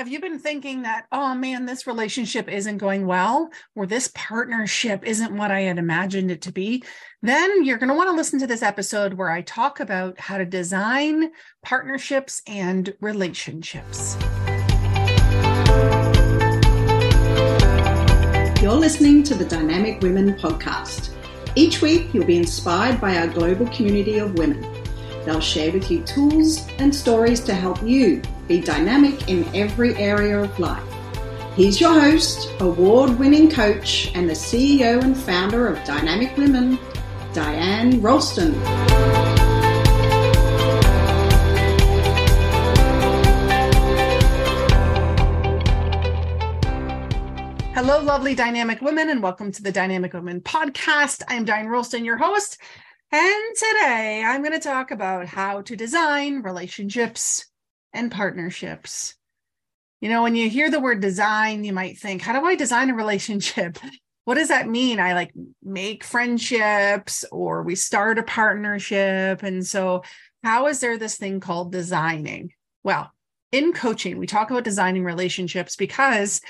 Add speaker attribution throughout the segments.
Speaker 1: Have you been thinking that, oh man, this relationship isn't going well, or this partnership isn't what I had imagined it to be? Then you're going to want to listen to this episode where I talk about how to design partnerships and relationships.
Speaker 2: You're listening to the Dynamic Women podcast. Each week, you'll be inspired by our global community of women. They'll share with you tools and stories to help you be dynamic in every area of life. He's your host, award winning coach, and the CEO and founder of Dynamic Women, Diane Rolston.
Speaker 1: Hello, lovely dynamic women, and welcome to the Dynamic Women podcast. I'm Diane Rolston, your host. And today I'm going to talk about how to design relationships and partnerships. You know, when you hear the word design, you might think, how do I design a relationship? What does that mean? I like make friendships or we start a partnership. And so, how is there this thing called designing? Well, in coaching, we talk about designing relationships because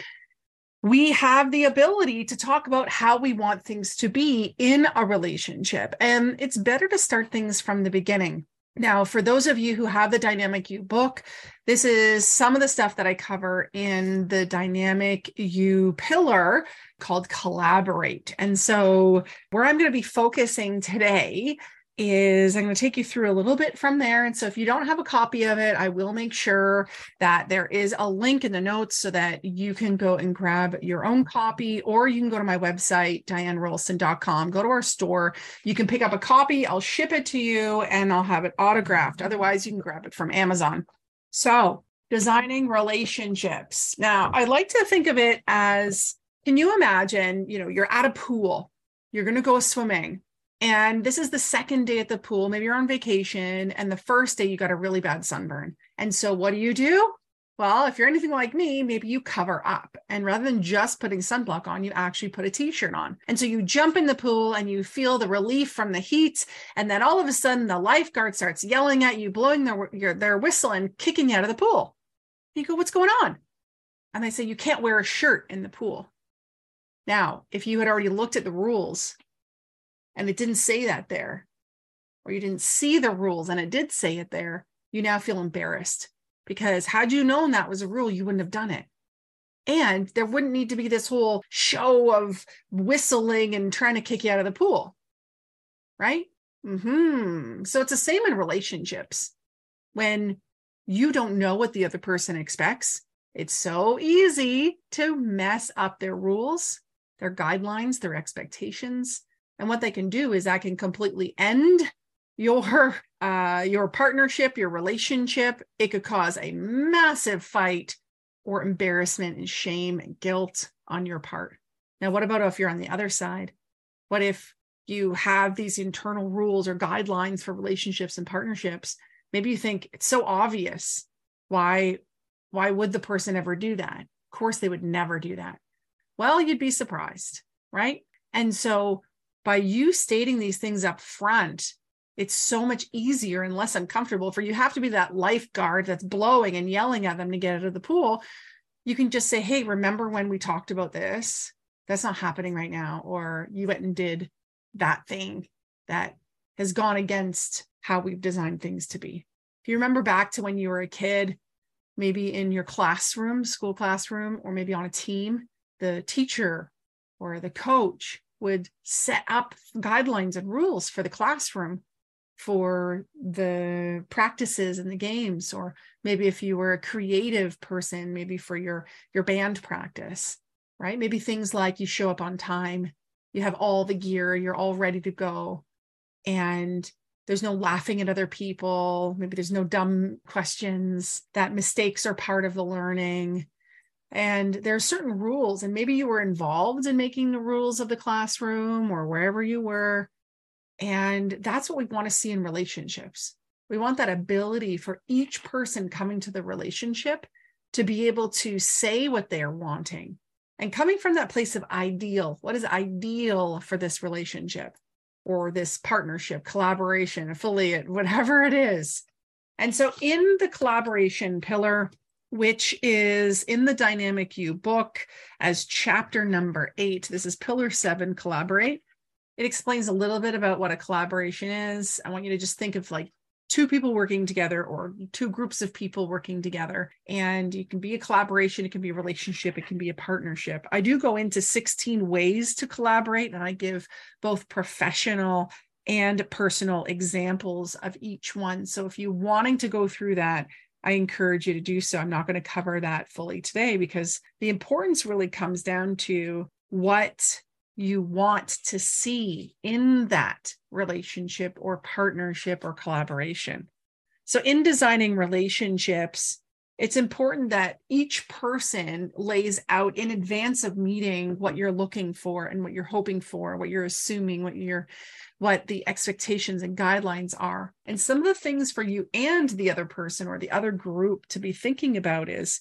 Speaker 1: we have the ability to talk about how we want things to be in a relationship. And it's better to start things from the beginning. Now, for those of you who have the Dynamic You book, this is some of the stuff that I cover in the Dynamic You pillar called Collaborate. And so, where I'm going to be focusing today is I'm going to take you through a little bit from there. And so if you don't have a copy of it, I will make sure that there is a link in the notes so that you can go and grab your own copy, or you can go to my website, dianerolston.com, go to our store. You can pick up a copy, I'll ship it to you, and I'll have it autographed. Otherwise, you can grab it from Amazon. So, designing relationships. Now, I like to think of it as can you imagine, you know, you're at a pool, you're going to go swimming and this is the second day at the pool. Maybe you're on vacation, and the first day you got a really bad sunburn. And so, what do you do? Well, if you're anything like me, maybe you cover up. And rather than just putting sunblock on, you actually put a t shirt on. And so you jump in the pool and you feel the relief from the heat. And then all of a sudden, the lifeguard starts yelling at you, blowing their, your, their whistle and kicking you out of the pool. You go, What's going on? And they say, You can't wear a shirt in the pool. Now, if you had already looked at the rules and it didn't say that there, or you didn't see the rules and it did say it there, you now feel embarrassed because had you known that was a rule, you wouldn't have done it. And there wouldn't need to be this whole show of whistling and trying to kick you out of the pool. Right? Hmm. So it's the same in relationships. When you don't know what the other person expects, it's so easy to mess up their rules, their guidelines, their expectations. And what they can do is I can completely end your uh, your partnership, your relationship. It could cause a massive fight or embarrassment and shame and guilt on your part. Now, what about if you're on the other side? What if you have these internal rules or guidelines for relationships and partnerships? Maybe you think it's so obvious. Why why would the person ever do that? Of course they would never do that. Well, you'd be surprised, right? And so by you stating these things up front, it's so much easier and less uncomfortable for you have to be that lifeguard that's blowing and yelling at them to get out of the pool. You can just say, Hey, remember when we talked about this? That's not happening right now. Or you went and did that thing that has gone against how we've designed things to be. If you remember back to when you were a kid, maybe in your classroom, school classroom, or maybe on a team, the teacher or the coach would set up guidelines and rules for the classroom for the practices and the games or maybe if you were a creative person maybe for your your band practice right? Maybe things like you show up on time you have all the gear you're all ready to go and there's no laughing at other people maybe there's no dumb questions that mistakes are part of the learning and there are certain rules and maybe you were involved in making the rules of the classroom or wherever you were. And that's what we want to see in relationships. We want that ability for each person coming to the relationship to be able to say what they're wanting. And coming from that place of ideal what is ideal for this relationship or this partnership collaboration affiliate whatever it is? And so in the collaboration pillar which is in the Dynamic You book as chapter number eight. This is pillar seven collaborate. It explains a little bit about what a collaboration is. I want you to just think of like two people working together or two groups of people working together. And it can be a collaboration, it can be a relationship, it can be a partnership. I do go into 16 ways to collaborate, and I give both professional and personal examples of each one. So if you're wanting to go through that, I encourage you to do so. I'm not going to cover that fully today because the importance really comes down to what you want to see in that relationship or partnership or collaboration. So, in designing relationships, it's important that each person lays out in advance of meeting what you're looking for and what you're hoping for, what you're assuming, what you're what the expectations and guidelines are. And some of the things for you and the other person or the other group to be thinking about is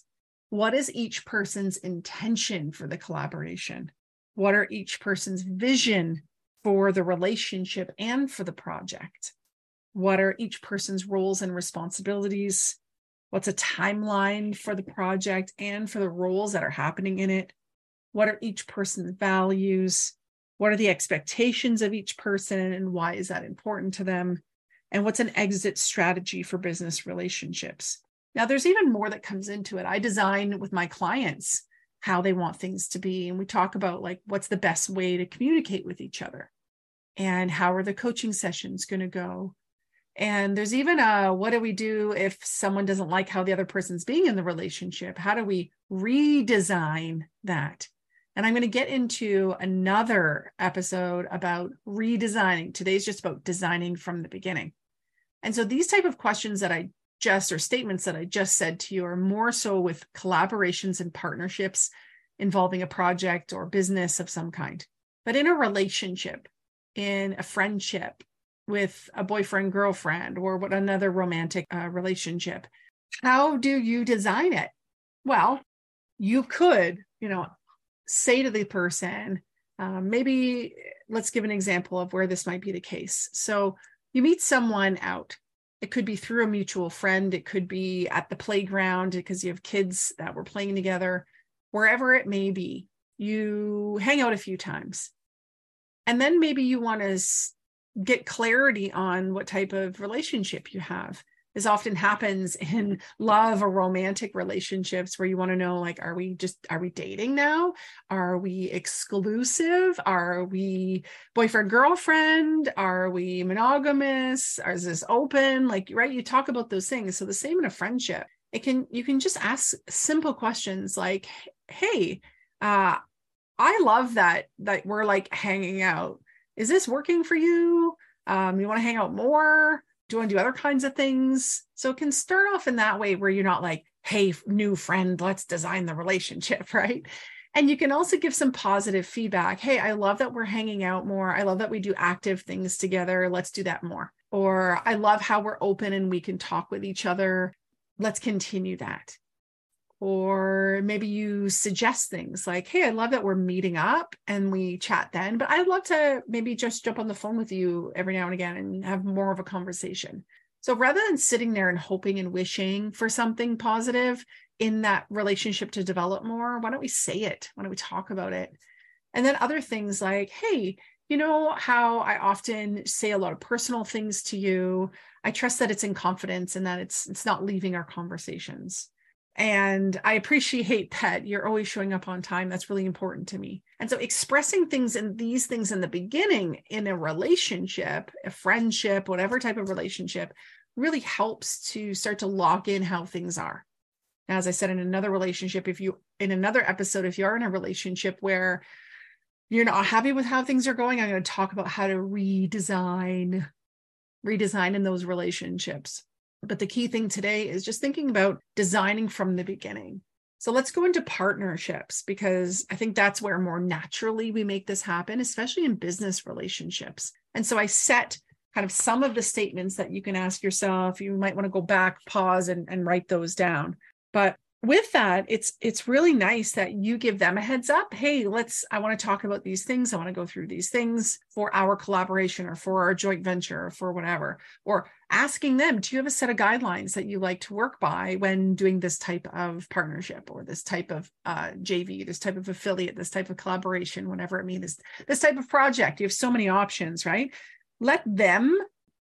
Speaker 1: what is each person's intention for the collaboration? What are each person's vision for the relationship and for the project? What are each person's roles and responsibilities? What's a timeline for the project and for the roles that are happening in it? What are each person's values? What are the expectations of each person and why is that important to them? And what's an exit strategy for business relationships? Now, there's even more that comes into it. I design with my clients how they want things to be. And we talk about like what's the best way to communicate with each other and how are the coaching sessions going to go. And there's even a what do we do if someone doesn't like how the other person's being in the relationship? How do we redesign that? And I'm going to get into another episode about redesigning. Today's just about designing from the beginning. And so these type of questions that I just or statements that I just said to you are more so with collaborations and partnerships involving a project or business of some kind. But in a relationship, in a friendship with a boyfriend, girlfriend, or what another romantic uh, relationship, how do you design it? Well, you could, you know, say to the person, um, maybe let's give an example of where this might be the case. So you meet someone out. It could be through a mutual friend, it could be at the playground because you have kids that were playing together, wherever it may be. You hang out a few times. And then maybe you want to get clarity on what type of relationship you have this often happens in love or romantic relationships where you want to know like are we just are we dating now? Are we exclusive? Are we boyfriend girlfriend? Are we monogamous? Is this open? Like right you talk about those things. So the same in a friendship. It can you can just ask simple questions like hey uh i love that that we're like hanging out. Is this working for you? Um you want to hang out more do you want to do other kinds of things? So it can start off in that way where you're not like, hey, new friend, let's design the relationship, right? And you can also give some positive feedback. Hey, I love that we're hanging out more. I love that we do active things together. Let's do that more. Or I love how we're open and we can talk with each other. Let's continue that or maybe you suggest things like hey i love that we're meeting up and we chat then but i'd love to maybe just jump on the phone with you every now and again and have more of a conversation. So rather than sitting there and hoping and wishing for something positive in that relationship to develop more why don't we say it? Why don't we talk about it? And then other things like hey you know how i often say a lot of personal things to you? I trust that it's in confidence and that it's it's not leaving our conversations and I appreciate that you're always showing up on time. That's really important to me. And so expressing things and these things in the beginning in a relationship, a friendship, whatever type of relationship, really helps to start to lock in how things are. Now, as I said, in another relationship, if you, in another episode, if you're in a relationship where you're not happy with how things are going, I'm going to talk about how to redesign, redesign in those relationships. But the key thing today is just thinking about designing from the beginning. So let's go into partnerships because I think that's where more naturally we make this happen, especially in business relationships. And so I set kind of some of the statements that you can ask yourself. You might want to go back, pause, and, and write those down. But with that it's it's really nice that you give them a heads up hey let's i want to talk about these things i want to go through these things for our collaboration or for our joint venture or for whatever or asking them do you have a set of guidelines that you like to work by when doing this type of partnership or this type of uh, jv this type of affiliate this type of collaboration whatever it means this type of project? You have so many options right? Let them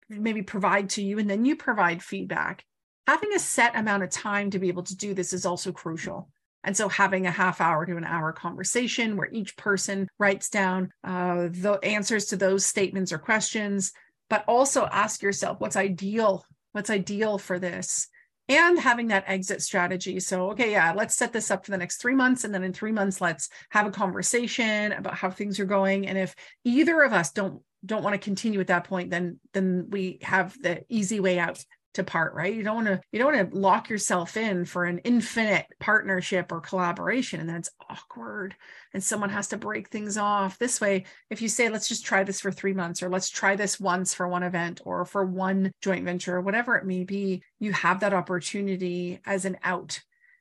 Speaker 1: maybe provide to you and then you provide feedback having a set amount of time to be able to do this is also crucial. And so, having a half hour to an hour conversation where each person writes down uh, the answers to those statements or questions, but also ask yourself what's ideal? What's ideal for this? And having that exit strategy. So, okay, yeah, let's set this up for the next three months. And then in three months, let's have a conversation about how things are going. And if either of us don't don't want to continue at that point, then then we have the easy way out to part right? You don't want to you don't want to lock yourself in for an infinite partnership or collaboration and then it's awkward and someone has to break things off. This way if you say let's just try this for 3 months or let's try this once for one event or for one joint venture or whatever it may be you have that opportunity as an out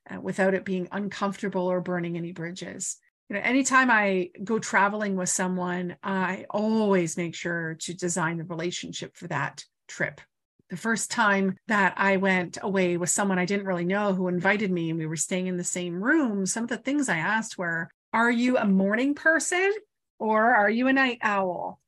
Speaker 1: uh, without it being uncomfortable or burning any bridges. You know anytime i go traveling with someone i always make sure to design the relationship for that trip the first time that I went away with someone I didn't really know who invited me and we were staying in the same room, some of the things I asked were, Are you a morning person or are you a night owl?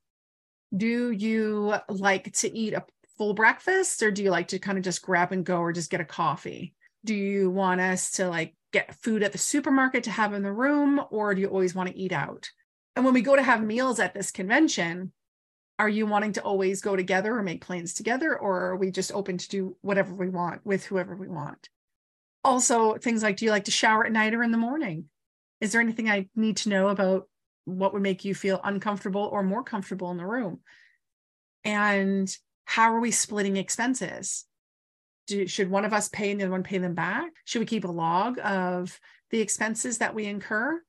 Speaker 1: Do you like to eat a full breakfast or do you like to kind of just grab and go or just get a coffee? Do you want us to like get food at the supermarket to have in the room or do you always want to eat out? And when we go to have meals at this convention, are you wanting to always go together or make plans together or are we just open to do whatever we want with whoever we want? Also things like do you like to shower at night or in the morning? Is there anything i need to know about what would make you feel uncomfortable or more comfortable in the room? And how are we splitting expenses? Do, should one of us pay and the other one pay them back? Should we keep a log of the expenses that we incur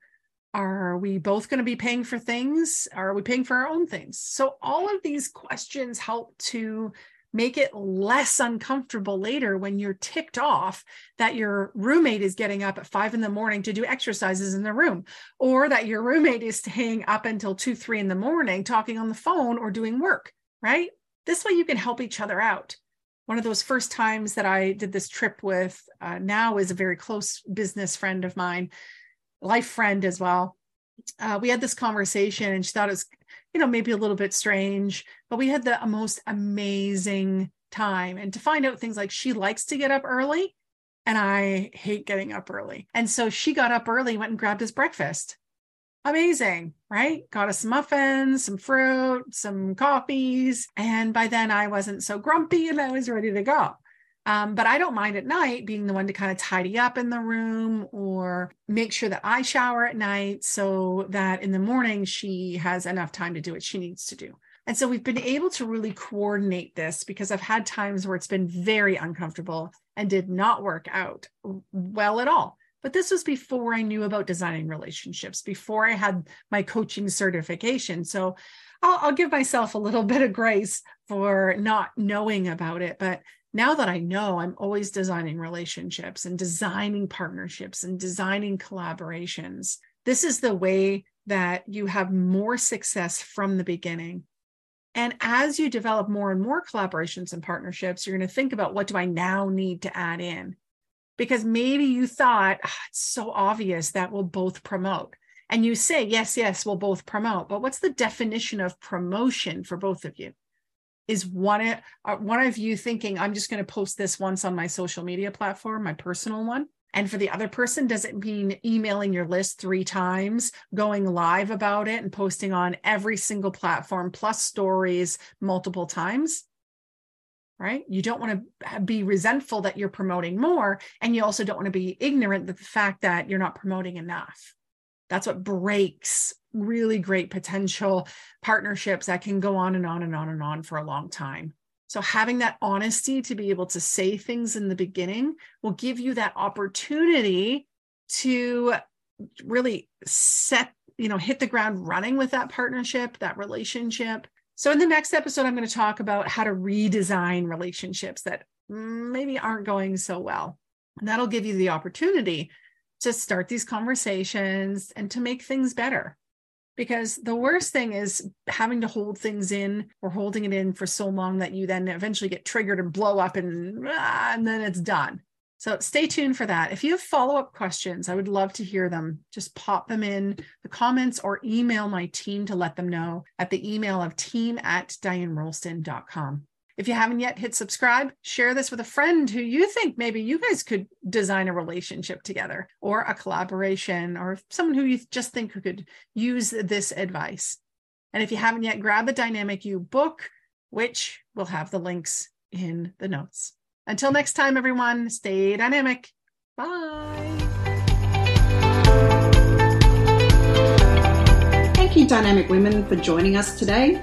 Speaker 1: are we both going to be paying for things? Are we paying for our own things? So, all of these questions help to make it less uncomfortable later when you're ticked off that your roommate is getting up at five in the morning to do exercises in the room, or that your roommate is staying up until two, three in the morning talking on the phone or doing work, right? This way you can help each other out. One of those first times that I did this trip with uh, now is a very close business friend of mine life friend as well. Uh, we had this conversation and she thought it was, you know, maybe a little bit strange, but we had the most amazing time. And to find out things like she likes to get up early and I hate getting up early. And so she got up early, went and grabbed his breakfast. Amazing, right? Got us some muffins, some fruit, some coffees. And by then I wasn't so grumpy and I was ready to go. Um, but I don't mind at night being the one to kind of tidy up in the room or make sure that I shower at night so that in the morning she has enough time to do what she needs to do. And so we've been able to really coordinate this because I've had times where it's been very uncomfortable and did not work out well at all. But this was before I knew about designing relationships, before I had my coaching certification. So I'll, I'll give myself a little bit of grace for not knowing about it. But now that I know, I'm always designing relationships and designing partnerships and designing collaborations. This is the way that you have more success from the beginning. And as you develop more and more collaborations and partnerships, you're going to think about what do I now need to add in? Because maybe you thought oh, it's so obvious that we'll both promote. And you say, yes, yes, we'll both promote. But what's the definition of promotion for both of you? Is one uh, one of you thinking i'm just going to post this once on my social media platform my personal one. And for the other person does it mean emailing your list three times going live about it and posting on every single platform plus stories multiple times? Right? You don't want to be resentful that you're promoting more and you also don't want to be ignorant of the fact that you're not promoting enough that's what breaks really great potential partnerships that can go on and on and on and on for a long time. So, having that honesty to be able to say things in the beginning will give you that opportunity to really set, you know, hit the ground running with that partnership, that relationship. So, in the next episode, I'm going to talk about how to redesign relationships that maybe aren't going so well And that'll give you the opportunity to start these conversations and to make things better. Because the worst thing is having to hold things in or holding it in for so long that you then eventually get triggered and blow up and, ah, and then it's done. So stay tuned for that. If you have follow up questions, I would love to hear them. Just pop them in the comments or email my team to let them know at the email of team at dianerolston.com. If you haven't yet, hit subscribe, share this with a friend who you think maybe you guys could design a relationship together or a collaboration or someone who you just think who could use this advice. And if you haven't yet, grab the Dynamic You book, which will have the links in the notes. Until next time, everyone, stay dynamic. Bye.
Speaker 2: Thank you, Dynamic Women, for joining us today.